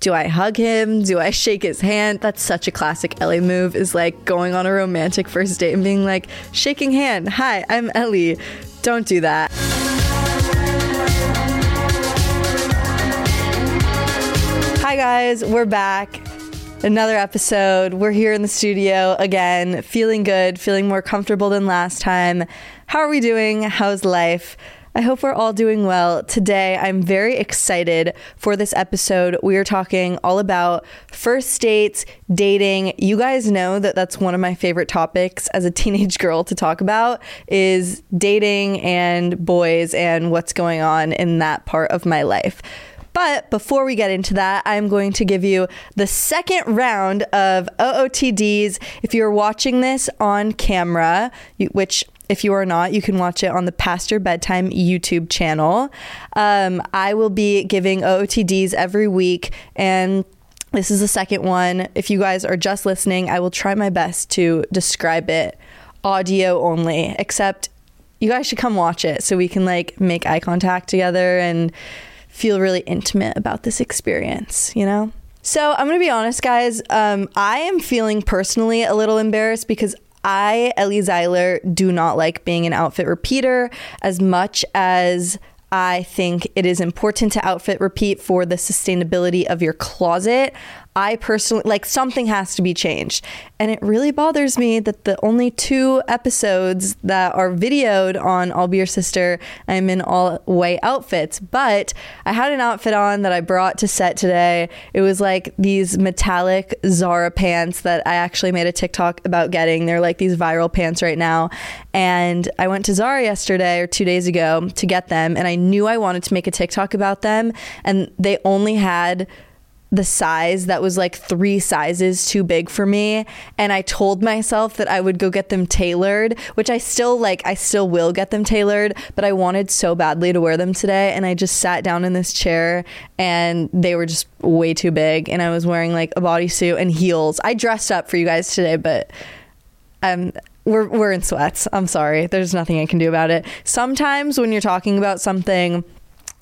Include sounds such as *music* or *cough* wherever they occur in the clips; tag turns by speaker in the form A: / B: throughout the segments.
A: Do I hug him? Do I shake his hand? That's such a classic Ellie move is like going on a romantic first date and being like, shaking hand. Hi, I'm Ellie. Don't do that. Hi, guys. We're back. Another episode. We're here in the studio again, feeling good, feeling more comfortable than last time. How are we doing? How's life? I hope we're all doing well. Today, I'm very excited for this episode. We are talking all about first dates, dating. You guys know that that's one of my favorite topics as a teenage *laughs* girl to talk about is dating and boys and what's going on in that part of my life. But before we get into that, I'm going to give you the second round of OOTDs. If you're watching this on camera, which if you are not, you can watch it on the Past Your Bedtime YouTube channel. Um, I will be giving OOTDs every week and this is the second one. If you guys are just listening, I will try my best to describe it audio only, except you guys should come watch it so we can like make eye contact together and feel really intimate about this experience, you know? So I'm gonna be honest, guys. Um, I am feeling personally a little embarrassed because I, Ellie Zeiler, do not like being an outfit repeater as much as I think it is important to outfit repeat for the sustainability of your closet. I personally like something has to be changed. And it really bothers me that the only two episodes that are videoed on I'll Be Your Sister, I'm in all white outfits. But I had an outfit on that I brought to set today. It was like these metallic Zara pants that I actually made a TikTok about getting. They're like these viral pants right now. And I went to Zara yesterday or two days ago to get them. And I knew I wanted to make a TikTok about them. And they only had the size that was like three sizes too big for me. And I told myself that I would go get them tailored which I still like I still will get them tailored but I wanted so badly to wear them today. And I just sat down in this chair and they were just way too big. And I was wearing like a bodysuit and heels. I dressed up for you guys today but um we're we're in sweats. I'm sorry. There's nothing I can do about it. Sometimes when you're talking about something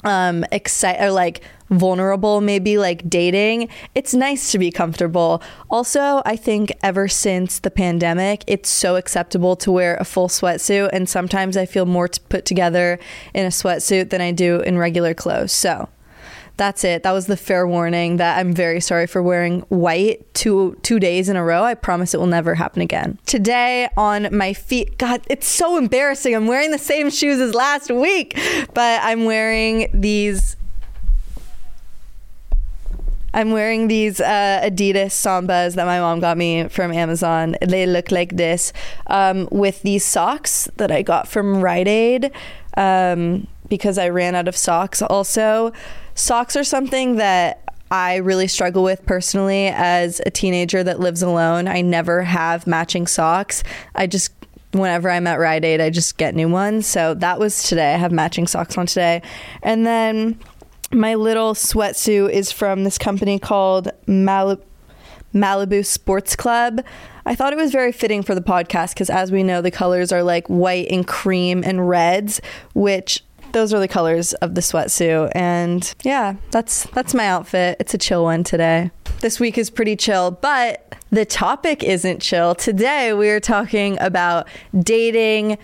A: um excite or like vulnerable maybe like dating it's nice to be comfortable. Also i think ever since the pandemic it's so acceptable to wear a full sweatsuit and sometimes i feel more put together in a sweatsuit than i do in regular clothes. So that's it. That was the fair warning that I'm very sorry for wearing white two two days in a row. I promise it will never happen again. Today on my feet, God, it's so embarrassing. I'm wearing the same shoes as last week, but I'm wearing these I'm wearing these uh, Adidas Sambas that my mom got me from Amazon. They look like this um, with these socks that I got from Rite Aid um, because I ran out of socks. Also, socks are something that I really struggle with personally as a teenager that lives alone. I never have matching socks. I just whenever I'm at Rite Aid, I just get new ones. So that was today. I have matching socks on today. And then my little sweatsuit is from this company called Malib- Malibu Sports Club. I thought it was very fitting for the podcast because, as we know, the colors are like white and cream and reds, which those are the colors of the sweatsuit. And yeah, that's that's my outfit. It's a chill one today. This week is pretty chill, but the topic isn't chill. Today we are talking about dating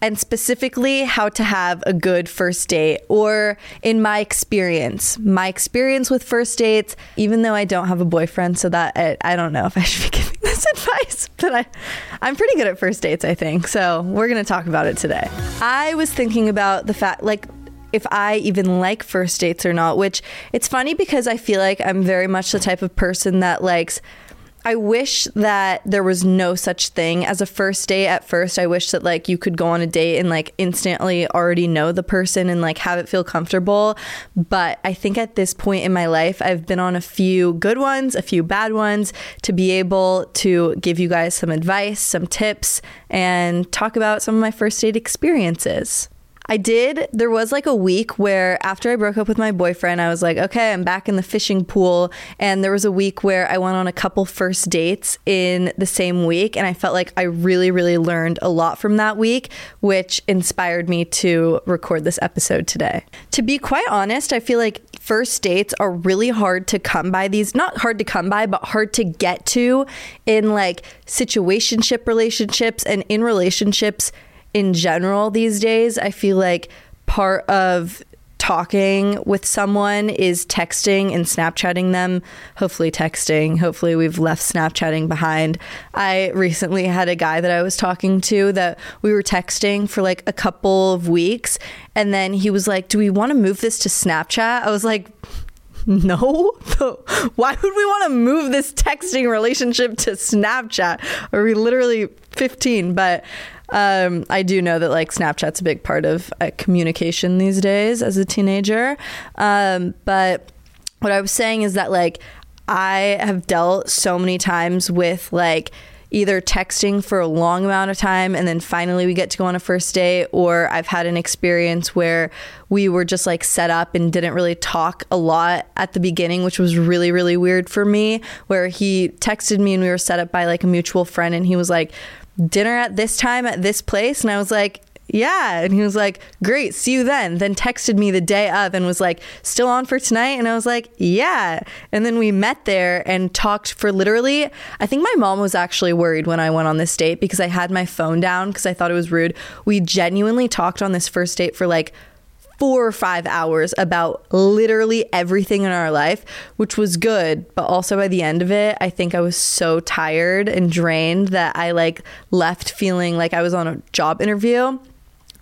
A: and specifically how to have a good first date, or in my experience, my experience with first dates, even though I don't have a boyfriend, so that I, I don't know if I should be giving this *laughs* advice, but I, I'm pretty good at first dates, I think. So we're going to talk about it today. I was thinking about the fact, like, if I even like first dates or not, which it's funny because I feel like I'm very much the type of person that likes I wish that there was no such thing as a first date at first. I wish that like you could go on a date and like instantly already know the person and like have it feel comfortable. But I think at this point in my life, I've been on a few good ones, a few bad ones to be able to give you guys some advice, some tips, and talk about some of my first date experiences. I did. There was like a week where after I broke up with my boyfriend, I was like, okay, I'm back in the fishing pool. And there was a week where I went on a couple first dates in the same week. And I felt like I really, really learned a lot from that week, which inspired me to record this episode today. To be quite honest, I feel like first dates are really hard to come by these, not hard to come by, but hard to get to in like situationship relationships and in relationships in general these days, I feel like part of talking with someone is texting and Snapchatting them. Hopefully, texting. Hopefully, we've left Snapchatting behind. I recently had a guy that I was talking to that we were texting for like a couple of weeks. And then he was like, Do we want to move this to Snapchat? I was like, no. *laughs* Why would we want to move this texting relationship to Snapchat? Are we literally 15? But um, I do know that like Snapchat's a big part of uh, communication these days as a teenager. Um, but what I was saying is that like I have dealt so many times with like either texting for a long amount of time and then finally we get to go on a first date or I've had an experience where we were just like set up and didn't really talk a lot at the beginning which was really really weird for me where he texted me and we were set up by like a mutual friend and he was like dinner at this time at this place? And I was like, yeah. And he was like, great, see you then. Then texted me the day of and was like, still on for tonight? And I was like, yeah. And then we met there and talked for literally, I think my mom was actually worried when I went on this date because I had my phone down because I thought it was rude. We genuinely talked on this first date for like four or five hours about literally everything in our life, which was good. But also by the end of it, I think I was so tired and drained that I like left feeling like I was on a job interview.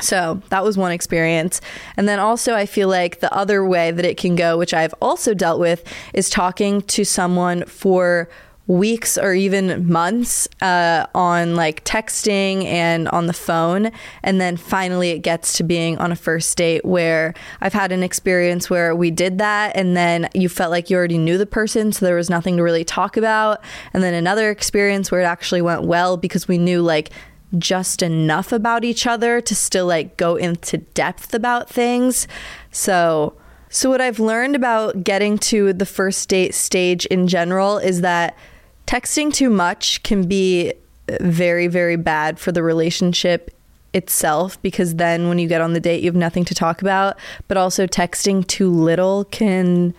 A: So that was one experience. And then also, I feel like the other way that it can go, which I've also dealt with, is talking to someone for weeks or even months uh, on like texting and on the phone. And then finally it gets to being on a first date where I've had an experience where we did that and then you felt like you already knew the person. So there was nothing to really talk about. And then another experience where it actually went well because we knew like just enough about each other to still like go into depth about things. So, so what I've learned about getting to the first date stage in general is that texting too much can be very, very bad for the relationship itself because then when you get on the date, you have nothing to talk about. But also, texting too little can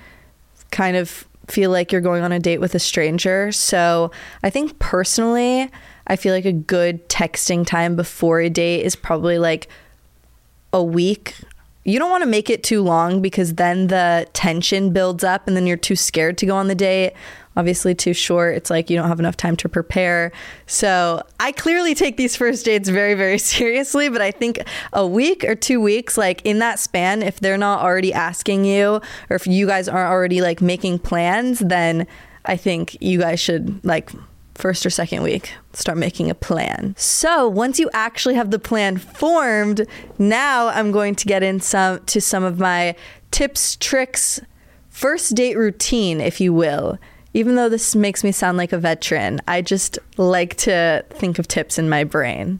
A: kind of feel like you're going on a date with a stranger. So, I think personally, I feel like a good texting time before a date is probably like a week. You don't want to make it too long because then the tension builds up and then you're too scared to go on the date obviously too short. It's like you don't have enough time to prepare. So I clearly take these first dates very, very *laughs* seriously, but I think a week or two weeks, like in that span, if they're not already asking you or if you guys aren't already like making plans, then I think you guys should like first or second week start making a plan. So, once you actually have the plan formed, now I'm going to get in some to some of my tips, tricks, first date routine, if you will even though this makes me sound like a veteran, I just like to think of tips in my brain.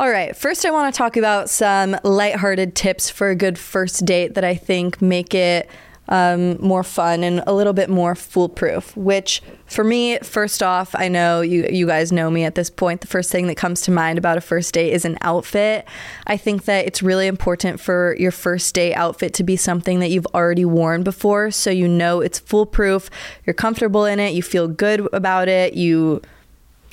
A: All right, first I want to talk about some lighthearted tips for a good first date that I think make it um, more fun and a little bit more foolproof. Which, for me, first off, I know you you guys know me at this point. The first thing that comes to mind about a first date is an outfit. I think that it's really important for your first date outfit to be something that you've already worn before, so you know it's foolproof. You're comfortable in it. You feel good about it. You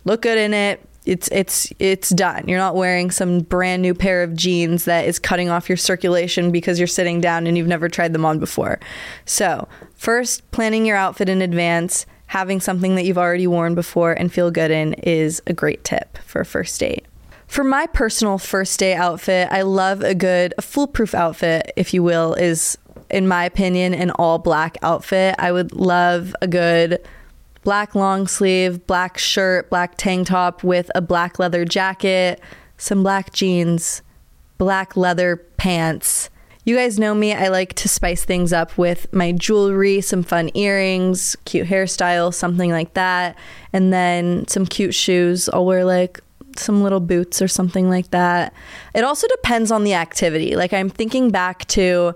A: look good in it it's it's it's done. You're not wearing some brand new pair of jeans that is cutting off your circulation because you're sitting down and you've never tried them on before. So, first, planning your outfit in advance, having something that you've already worn before and feel good in is a great tip for a first date. For my personal first day outfit, I love a good a foolproof outfit, if you will, is in my opinion an all black outfit. I would love a good black long sleeve, black shirt, black tank top with a black leather jacket, some black jeans, black leather pants. You guys know me, I like to spice things up with my jewelry, some fun earrings, cute hairstyle, something like that, and then some cute shoes. I'll wear like some little boots or something like that. It also depends on the activity. Like I'm thinking back to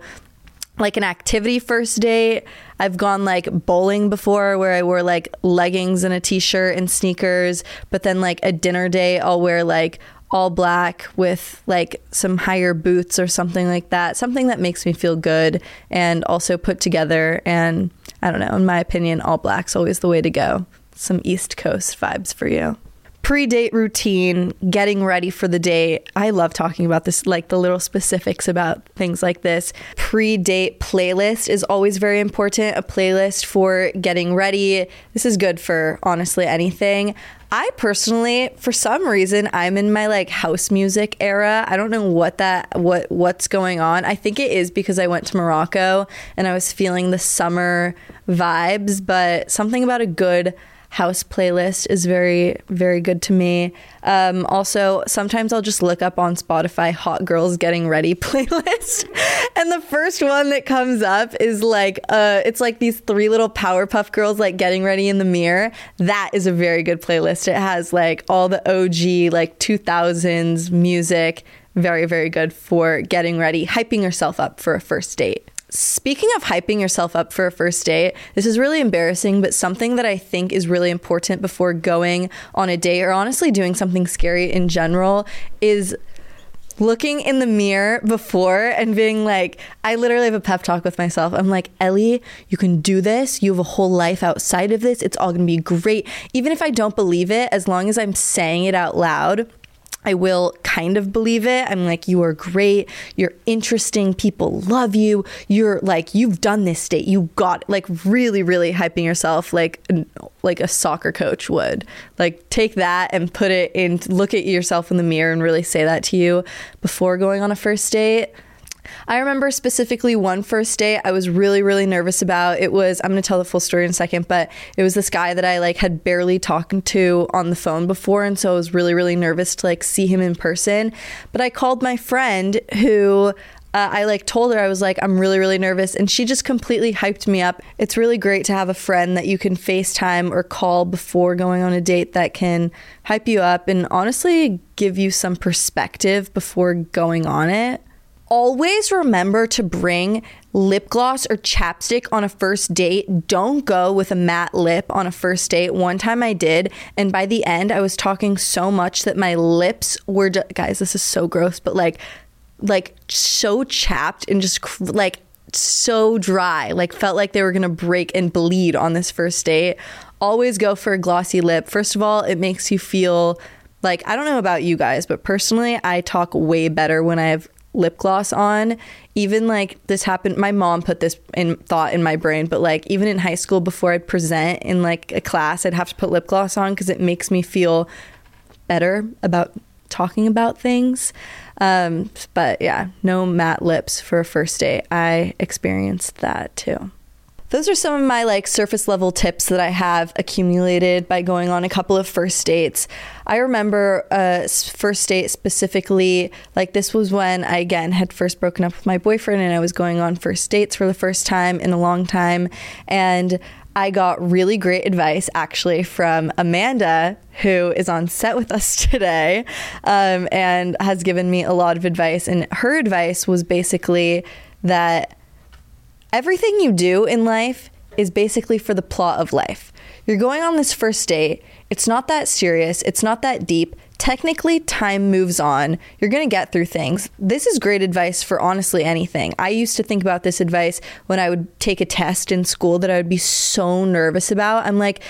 A: like an activity first date. I've gone like bowling before where I wore like leggings and a t shirt and sneakers, but then like a dinner day, I'll wear like all black with like some higher boots or something like that. Something that makes me feel good and also put together. And I don't know, in my opinion, all black's always the way to go. Some East Coast vibes for you pre date routine, getting ready for the date. I love talking about this, like the little specifics about things like this. Pre date playlist is always very important. A playlist for getting ready. This is good for honestly anything. I personally, for some reason, I'm in my like house music era. I don't know what that what what's going on. I think it is because I went to Morocco and I was feeling the summer vibes, but something about a good house playlist is very, very good to me. Um, also, sometimes I'll just look up on Spotify Hot Girls Getting Ready *laughs* playlist. and the first one that comes up is like, uh, it's like these three little Powerpuff Girls like getting ready in the mirror. That is a very good playlist. It has like all the OG, like 2000s music. Very, very good for getting ready, hyping yourself up for a first date. Speaking of hyping yourself up for a first date, this is really embarrassing, but something that I think is really important before going on a date or honestly doing something scary in general is looking in the mirror before and being like, I literally have a pep talk with myself. I'm like, Ellie, you can do this. You have a whole life outside of this. It's all going to be great. Even if I don't believe it, as long as I'm saying it out loud, I will kind of believe it. I'm like, you are great. You're interesting. People love you. You're like, you've done this state. You got like really, really hyping yourself like like a soccer coach would. Like take that and put it in. Look at yourself in the mirror and really say that to you before going on a first date. I remember specifically one first date I was really, really nervous about. It was, I'm going to tell the full story in a second, but it was this guy that I like had barely talked to on the phone before. And so I was really, really nervous to like see him in person. But I called my friend who uh, I like told her I was like I'm really really nervous and she just completely hyped me up. It's really great to have a friend that you can FaceTime or call before going on a date that can hype you up and honestly give you some perspective before going on it always remember to bring lip gloss or chapstick on a first date. Don't go with a matte lip on a first date. One time I did, and by the end, I was talking so much that my lips were, just, guys, this is so gross, but like, like so chapped and just like so dry, like felt like they were gonna break and bleed on this first date. Always go for a glossy lip. First of all, it makes you feel like I don't know about you guys, but personally, I talk way better when I have lip gloss on. Even like this happened my mom put this in thought in my brain but like even in high school before i'd present in like a class i'd have to put lip gloss on because it makes me feel better about talking about things. Um, but yeah no matte lips for a first date. I experienced that too those are some of my like surface level tips that I have accumulated by going on a couple of first dates. I remember a first date specifically, like this was when I again had first broken up with my boyfriend and I was going on first dates for the first time in a long time. And I got really great advice actually from Amanda, who is on set with us *laughs* today um, and has given me a lot of advice. And her advice was basically that everything you do in life is basically for the plot of life. You're going on this first date, it's not that serious, it's not that deep. Technically, time moves on. You're going to get through things. This is great advice for honestly anything. I used to think about this advice when I would take a test in school that I would be so nervous about. I'm like,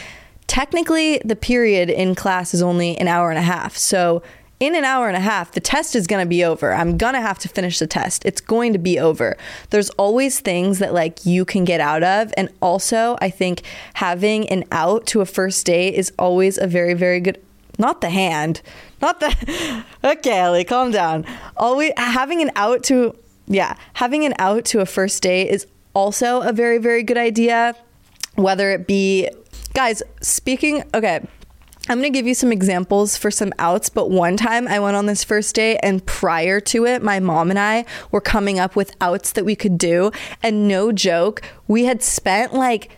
A: technically, the period in class is only an hour and a half. So, in an hour and a half, the test is going to be over. I'm going to have to finish the test. It's going to be over. There's always things that like you can get out of. And also, I think having an out to a first date is always a very, very good not the hand, not the. *laughs* Okay, Ellie, calm down. Always having an out to, yeah, having an out to a first date is also a very, very good idea. Whether it be, guys, speaking, okay, I'm going to give you some examples for some outs, but one time I went on this first date and prior to it, my mom and I were coming up with outs that we could do. And no joke, we had spent like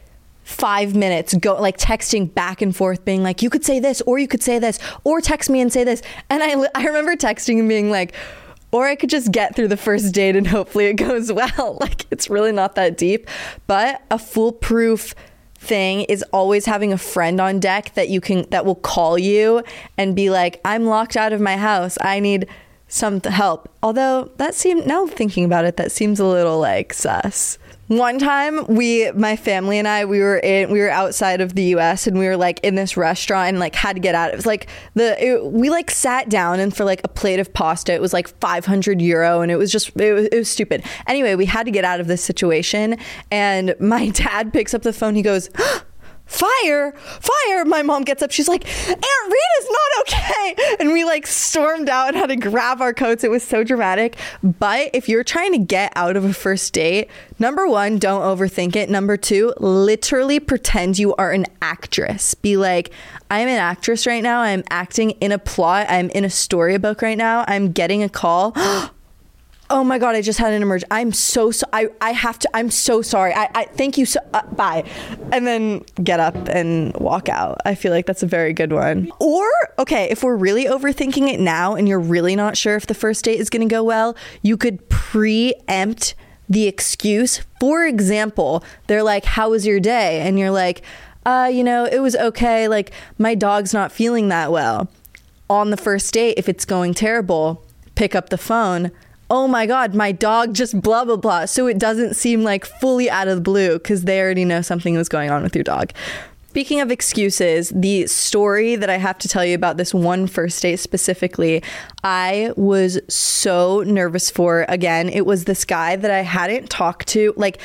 A: five minutes go like texting back and forth being like you could say this or you could say this or text me and say this and i i remember texting and being like or I could just get through the first date and hopefully it goes *laughs* well. Like it's really not that deep, but a foolproof thing is always having a friend on deck that you can that will call you and be like, "I'm locked out of my house. I need some help." Although that seemed now thinking about it, that seems a little like sus. One time, we, my family and I, we were in, we were outside of the U.S. and we were like in this restaurant and like had to get out. It was like the it, we like sat down and for like a plate of pasta, it was like 500 euro and it was just it was, it was stupid. Anyway, we had to get out of this situation and my *laughs* dad picks up the phone. He goes fire, fire. My mom gets up. She's like, Aunt Rita's not okay. And we like stormed out and had to grab our coats. It was so dramatic. But if you're trying to get out of a first date, number one, don't overthink it. Number two, literally pretend you are an actress. Be like, I'm an actress right now. I'm acting in a plot. I'm in a storybook right now. I'm getting a call. *gasps* *gasps* oh my god i just had an emergency i'm so, so i i have to i'm so sorry. I, I thank you so uh, bye. And then get up and walk out. I feel like that's a very good one. Or okay if we're really overthinking it now and you're really not sure if the first date is going to go well you could preempt the excuse. For example they're like how was your day? And you're like uh you know it was okay. Like my dog's not feeling that well. On the first date if it's going terrible pick up the phone oh my God, my dog just blah, blah, blah. So it doesn't seem like fully out of the blue because they already know something was going on with your dog. Speaking of excuses, the story that I have to tell you about this one first date specifically, I was so nervous for. Again, it was this guy that I hadn't talked to. Like,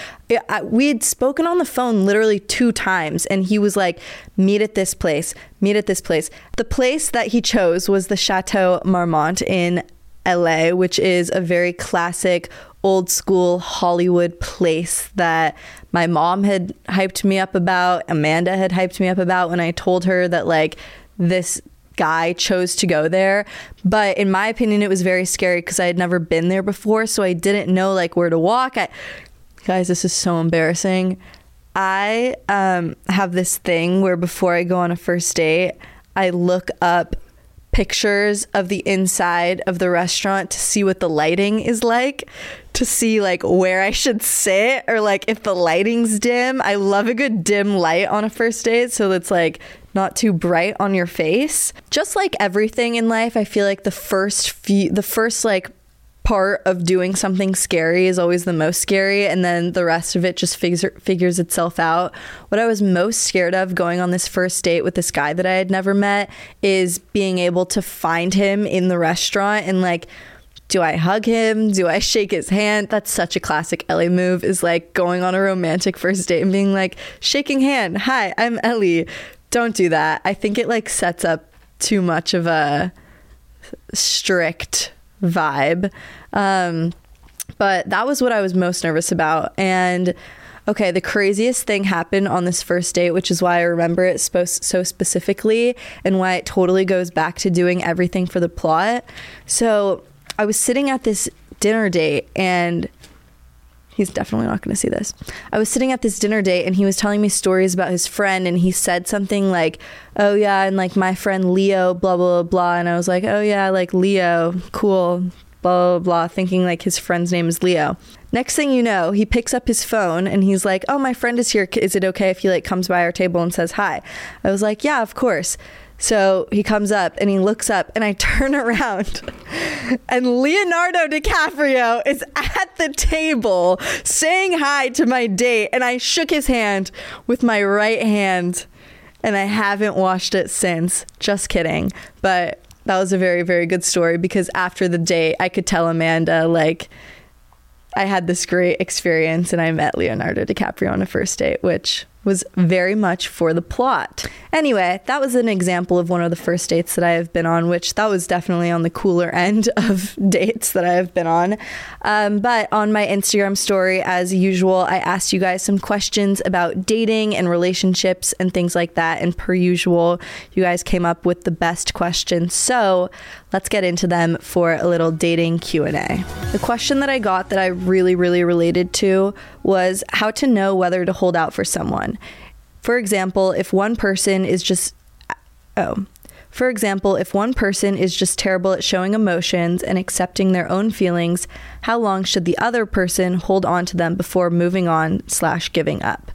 A: we had spoken on the phone literally two times, and he was like, meet at this place, meet at this place. The place that he chose was the Chateau Marmont in LA, which is a very classic old school Hollywood place that my mom had hyped me up about, Amanda had hyped me up about when I told her that like this guy chose to go there. But in my opinion, it was very scary because I had never been there before, so I didn't know like where to walk. I, guys, this is so embarrassing. I um, have this thing where before I go on a first date, I look up pictures of the inside of the restaurant to see what the lighting is like, to see like where I should sit or like if the lighting's dim. I love a good dim light on a first date so it's like not too bright on your face. Just like everything in life, I feel like the first few the first like part of doing something scary is always the most scary and then the rest of it just figures figures itself out. What I was most scared of going on this first date with this guy that I had never met is being able to find him in the restaurant and like do I hug him? Do I shake his hand? That's such a classic Ellie move is like going on a romantic first date and being like shaking hand. Hi, I'm Ellie. Don't do that. I think it like sets up too much of a strict vibe. Um, but that was what I was most nervous about. And okay, the craziest thing happened on this first date, which is why I remember it so, so specifically and why it totally goes back to doing everything for the plot. So I was sitting at this dinner date and He's definitely not going to see this. I was sitting at this dinner date and he was telling me stories about his friend and he said something like, "Oh yeah, and like my friend Leo, blah blah blah." And I was like, "Oh yeah, like Leo, cool." Blah, blah, blah, thinking like his friend's name is Leo. Next thing you know, he picks up his phone and he's like, Oh, my friend is here. Is it okay if he like comes by our table and says hi? I was like, Yeah, of course. So he comes up and he looks up, and I *laughs* turn around, *laughs* and Leonardo DiCaprio is at the table saying hi to my date. And I shook his hand with my right hand, and I haven't washed it since. Just kidding. But that was a very, very good story because after the date, I could tell Amanda, like, I had this great experience and I met Leonardo DiCaprio on a first date, which was very much for the plot. Anyway, that was an example of one of the first dates that I have been on, which that was definitely on the cooler end *laughs* of dates that I have been on. Um, but on my Instagram story, as usual, I asked you guys some questions about dating and relationships and things like that. And per usual, you guys came up with the best questions. So let's get into them for a little dating Q&A. The question that I got that I really, really related to was how to know whether to hold out for someone. For example, if one person is just uh, oh, for example, if one person is just terrible at showing emotions and accepting their own feelings, how long should the other person hold on to them before moving on slash giving up?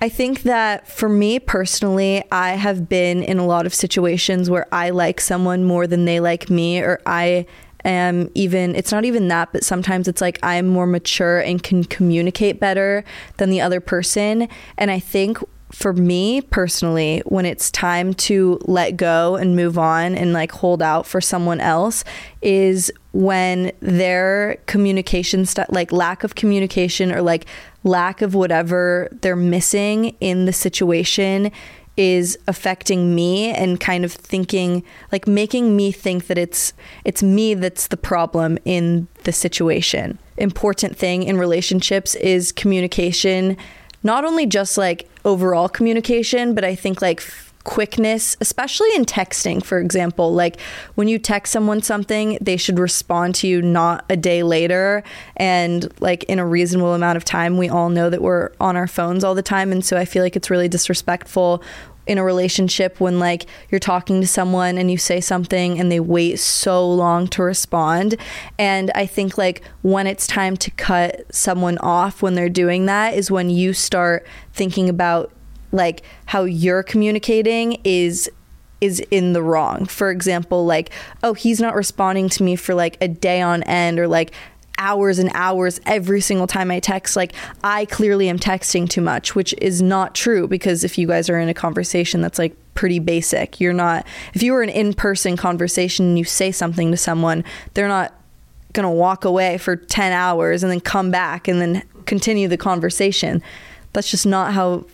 A: I think that for me personally, I have been in a lot of situations where I like someone more than they like me, or I am even, it's not even that, but sometimes it's like I'm more mature and can communicate better than the other person. And I think for me personally, when it's time to let go and move on and like hold out for someone else, is when their communication st- like lack of communication or like lack of whatever they're missing in the situation is affecting me and kind of thinking like making me think that it's it's me that's the problem in the situation. Important thing in relationships is communication, not only just like overall communication, but I think like quickness, especially in texting, for example. Like when you text someone something, they should respond to you not a day later and like in a reasonable amount of time. We all know that we're on our phones all the time. And so I feel like it's really disrespectful in a relationship when like you're talking to someone and you say something and they wait so long to respond and i think like when it's time to cut someone off when they're doing that is when you start thinking about like how you're communicating is is in the wrong. For example, like, oh, he's not responding to me for like a day on end or like hours and hours every single time I text. Like, I clearly am texting too much, which is not true because if you guys are in a conversation that's like pretty basic, you're not, if you were an in person conversation and you say something to someone, they're not going to walk away for 10 hours and then come back and then continue the conversation. That's just not how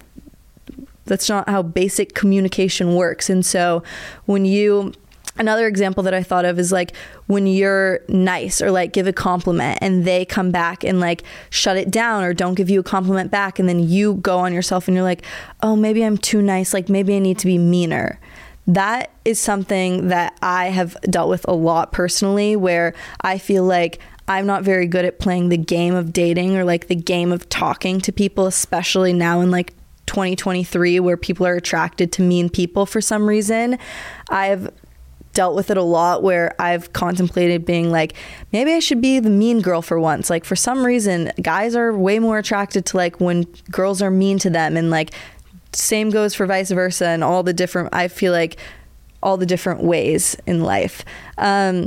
A: that's not how basic communication works. And so when you Another example that I thought of is like when you're nice or like give a compliment and they come back and like shut it down or don't give you a compliment back and then you go on yourself and you're like, "Oh, maybe I'm too nice, like maybe I need to be meaner." That is something that I have dealt with a lot personally where I feel like I'm not very good at playing the game of dating or like the game of talking to people, especially now in like 2023 where people are attracted to mean people for some reason. I've dealt with it a lot where I've contemplated being like, maybe I should be the mean girl for once. Like, for some reason, guys are way more attracted to like when girls are mean to them, and like, same goes for vice versa, and all the different, I feel like, all the different ways in life. Um,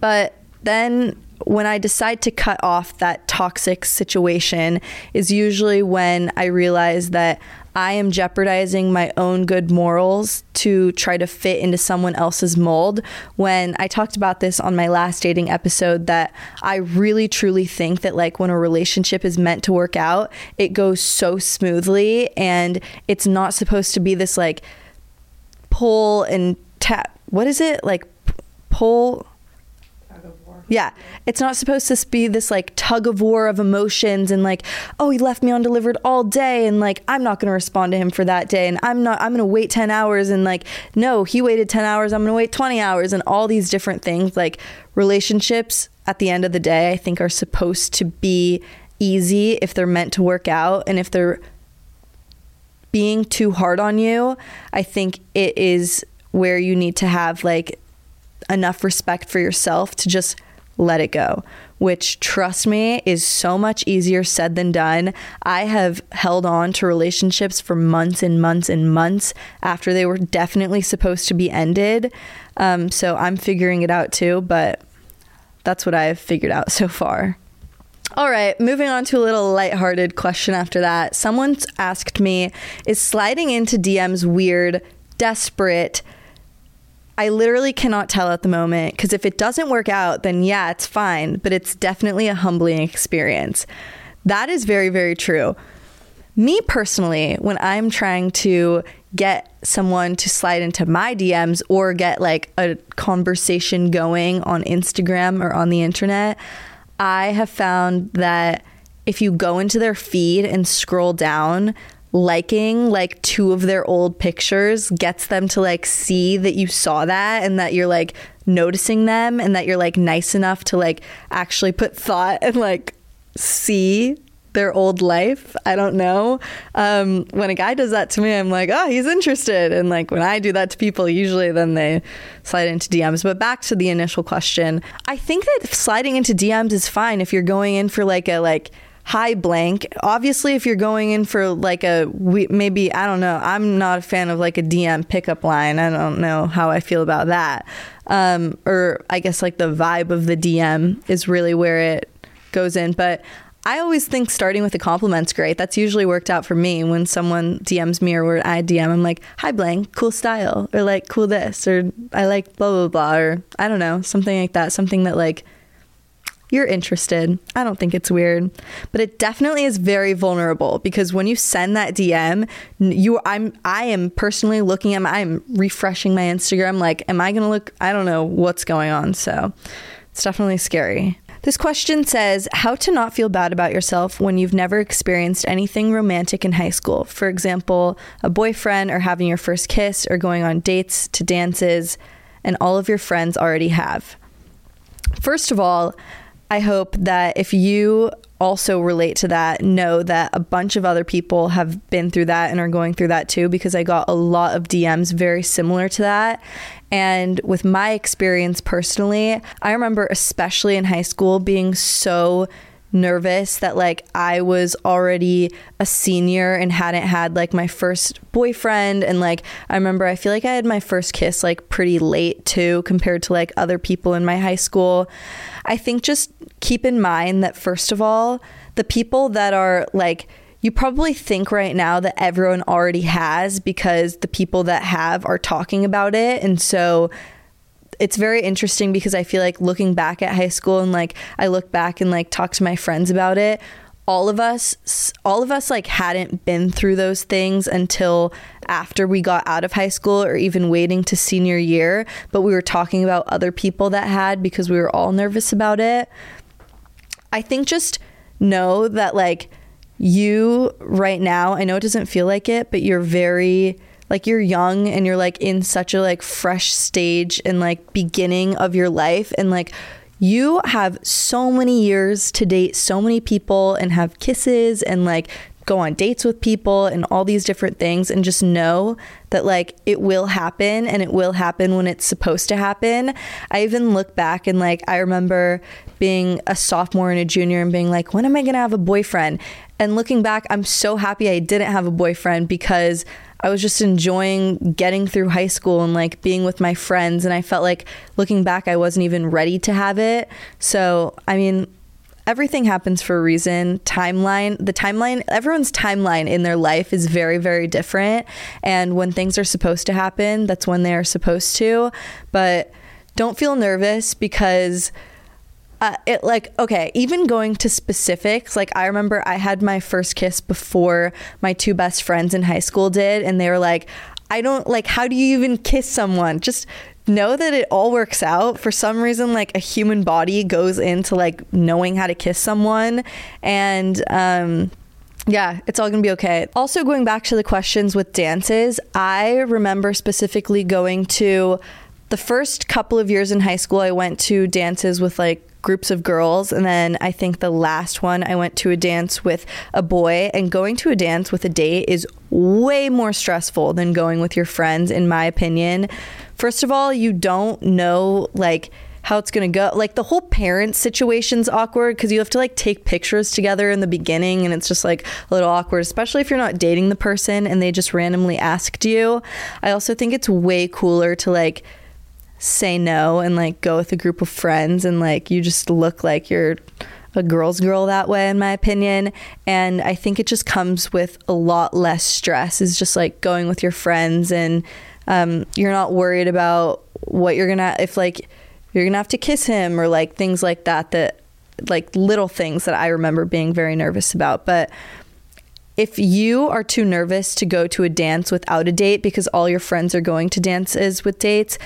A: but then when I decide to cut off that toxic situation is usually when I realize that I am jeopardizing my own good morals to try to fit into someone else's mold. When I talked about this on my last dating episode, that I really truly think that, like, when a relationship is meant to work out, it goes so smoothly and it's not supposed to be this, like, pull and tap. What is it? Like, pull yeah. It's not supposed to be this like tug of war of emotions and like, oh, he left me undelivered all day and like I'm not going to respond to him for that day and I'm not I'm going to wait 10 hours and like no, he waited 10 hours, I'm going to wait 20 hours and all these different things like relationships at the end of the day, I think are supposed to be easy if they're meant to work out. And if they're being too hard on you, I think it is where you need to have like enough respect for yourself to just let it go, which trust me is so much easier said than done. I have held on to relationships for months and months and months after they were definitely supposed to be ended. Um, so I'm figuring it out too, but that's what I've figured out so far. All right, moving on to a little lighthearted question after that. Someone's asked me, is sliding into DMs weird, desperate? I literally cannot tell at the moment because if it doesn't work out, then yeah, it's fine, but it's definitely a humbling experience. That is very, very true. Me personally, when I'm trying to get someone to slide into my DMs or get like a conversation going on Instagram or on the internet, I have found that if you go into their feed and scroll down, liking like two of their old pictures gets them to like see that you saw that and that you're like noticing them and that you're like nice enough to like actually put thought and like see their old life. I don't know. Um, when a guy does that to me, I'm like, oh, he's interested. And like when I do that to people, usually then they slide into DMs. But back to the initial question, I think that sliding into DMs is fine if you're going in for like a like hi blank. Obviously, if you're going in for like a maybe I don't know. I'm not a fan of like a DM pickup line. I don't know how I feel about that. Um, or I guess like the vibe of the DM is really where it goes in. But I always think starting with a compliment's great. That's usually worked out for me when someone DMs me or I DM. I'm like, "Hi, blank, cool style," or like, "Cool this," or "I like blah blah blah," or I don't know, something like that. Something that like you're interested. I don't think it's weird, but it definitely is very vulnerable because when you send that DM, you I'm I am personally looking at my, I'm refreshing my Instagram like am I going to look I don't know what's going on. So, it's definitely scary. This question says how to not feel bad about yourself when you've never experienced anything romantic in high school. For example, a boyfriend or having your first kiss or going on dates to dances, and all of your friends already have. First of all, I hope that if you also relate to that, know that a bunch of other people have been through that and are going through that too, because I got a lot of DMs very similar to that. And with my experience personally, I remember, especially in high school, being so nervous that like I was already a senior and hadn't had like my first boyfriend and like I remember I feel like I had my first kiss like pretty late too compared to like other people in my high school. I think just keep in mind that first of all, the people that are like you probably think right now that everyone already has because the people that have are talking about it. And so it's very interesting because I feel like looking back at high school and like I look back and like talk to my friends about it, all of us all of us like hadn't been through those things until after we got out of high school or even waiting to senior year, but we were talking about other people that had because we were all nervous about it. I think just know that like you right now, I know it doesn't feel like it, but you're very like you're young and you're like in such a like fresh stage and like beginning of your life and like you have so many years to date so many people and have kisses and like go on dates with people and all these different things and just know that like it will happen and it will happen when it's supposed to happen. I even look back and like I remember being a sophomore and a junior and being like, when am I going to have a boyfriend? And looking back, I'm so happy I didn't have a boyfriend because I was just enjoying getting through high school and like being with my friends. And I felt like looking back, I wasn't even ready to have it. So, I mean, everything happens for a reason. Timeline, the timeline, everyone's timeline in their life is very, very different. And when things are supposed to happen, that's when they are supposed to. But don't feel nervous because uh, it like okay even going to specifics like i remember i had my first kiss before my two best friends in high school did and they were like i don't like how do you even kiss someone just know that it all works out for some reason like a human body goes into like knowing how to kiss someone and um yeah, it's all gonna be okay. Also, going back to the questions with dances, I remember specifically going to the first couple of years in high school, I went to dances with like groups of girls. And then I think the last one, I went to a dance with a boy. And going to a dance with a date is way more stressful than going with your friends, in my opinion. First of all, you don't know, like, how it's going to go. Like the whole parent situation's awkward because you have to like take pictures together in the beginning and it's just like a little awkward, especially if you're not dating the person and they just randomly asked you. I also think it's way cooler to like say no and like go with a group of friends and like you just look like you're a girl's girl that way in my opinion. And i think it just comes with a lot less stress is just like going with your friends and um, you're not worried about what you're gonna if like you're gonna have to kiss him or like things like that that like little things that i remember being very nervous about. But if you are too nervous to go to a dance without a date because all your friends are going to dances with dates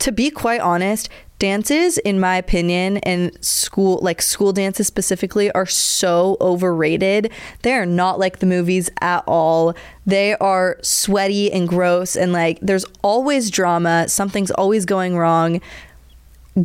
A: to be quite honest, dances in my opinion and school like school dances specifically are so overrated. They are not like the movies at all. They are sweaty and gross and like there's always drama. Something's always going wrong.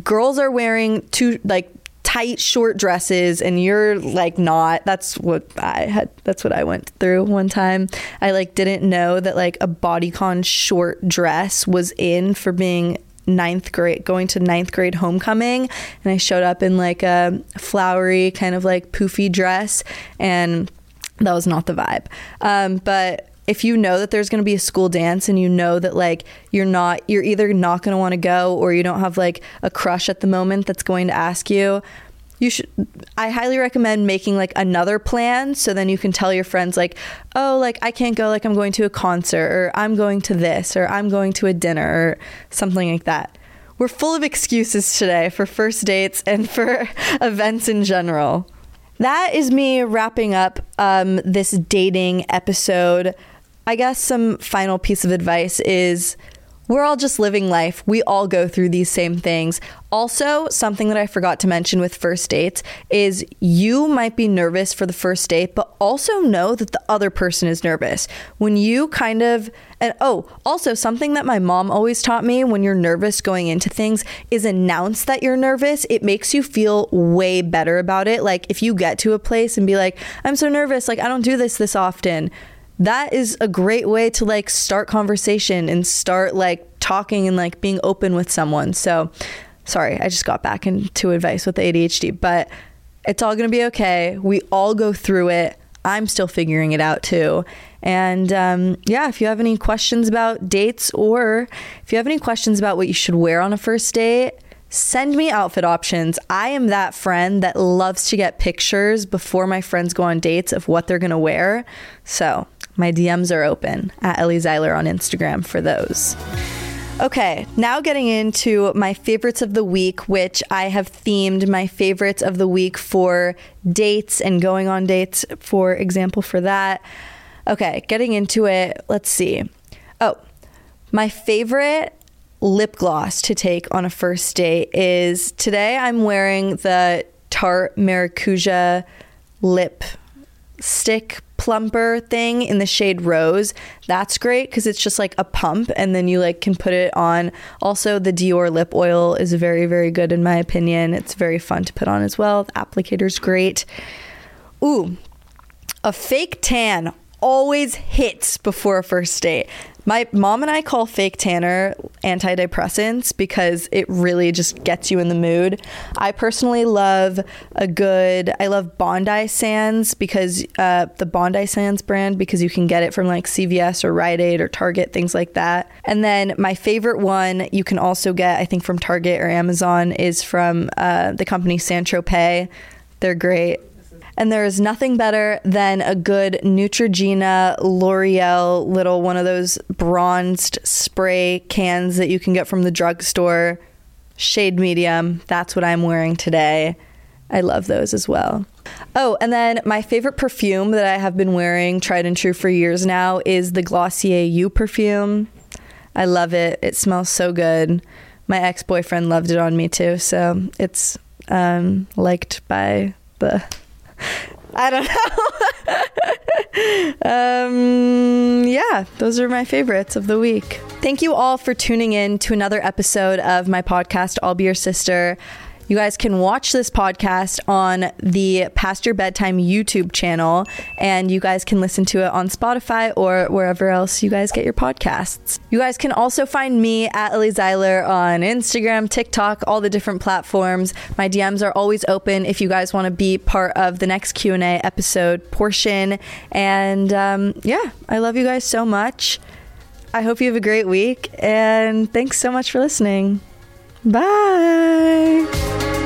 A: Girls are wearing too like tight short dresses and you're like not. That's what i had that's what i went through one time. I like didn't know that like a bodycon short dress was in for being ninth grade going to ninth grade homecoming and i showed up in like a flowery kind of like poofy dress and that was not the vibe. Um, but if you know that there's going to be a school dance and you know that like you're not you're either not going to want to go or you don't have like a crush at the moment that's going to ask you you should i highly recommend making like another plan so then you can tell your friends like oh like i can't go like i'm going to a concert or i'm going to this or i'm going to a dinner or something like that. We're full of excuses today for first dates and *laughs* for events in general. That is me wrapping up um, this dating episode. I guess some final piece of advice is we're all just living life. We all go through these same things. Also, something that I forgot to mention with first dates is you might be nervous for the first date, but also know that the other person is nervous. When you kind of, and oh, also something that my mom always taught me when you're nervous going into things is announce that you're nervous. It makes you feel way better about it. Like if you get to a place and be like, I'm so nervous, like I don't do this this often that is a great way to like start conversation and start like talking and like being open with someone. So, sorry, I just got back into advice with ADHD, but it's all going to be okay. We all go through it. I'm still figuring it out too. And um, yeah, if you have any questions about dates or if you have any questions about what you should wear on a first date, send me outfit options. I am that friend that loves to get pictures before my friends go on dates of what they're going to wear. So my DMs are open at Ellie Zeiler on Instagram for those. Okay, now getting into my favorites of the week, which I have themed my favorites of the week for dates and going on dates, for example, for that. Okay, getting into it, let's see. Oh, my favorite lip gloss to take on a first date is today I'm wearing the Tarte Maracuja lip stick plumper thing in the shade rose that's great because it's just like a pump and then you like can put it on. Also the dior lip oil is very very good in my opinion. It's very fun to put on as well. The applicator's great. Ooh a fake tan always hits before a first date my mom and I call fake tanner antidepressants because it really just gets you in the mood. I personally love a good, I love Bondi Sands because uh, the Bondi Sands brand because you can get it from like CVS or Rite Aid or Target, things like that. And then my favorite one you can also get, I think, from Target or Amazon is from uh, the company Saint Tropez. They're great. And there is nothing better than a good Neutrogena L'Oreal little one of those bronzed spray cans that you can get from the drugstore. Shade medium. That's what I'm wearing today. I love those as well. Oh, and then my favorite perfume that I have been wearing, tried and true for years now, is the Glossier You perfume. I love it. It smells so good. My ex boyfriend loved it on me too, so it's um, liked by the I don't know. *laughs* um, yeah, those are my favorites of the week. Thank you all for tuning in to another episode of my podcast, I'll Be Your Sister. You guys can watch this podcast on the Past Your Bedtime YouTube channel, and you guys can listen to it on Spotify or wherever else you guys get your podcasts. You guys can also find me at Ellie Zeiler on Instagram, TikTok, all the different platforms. My DMs are always open if you guys want to be part of the next Q and A episode portion. And um, yeah, I love you guys so much. I hope you have a great week, and thanks so much for listening. Bye.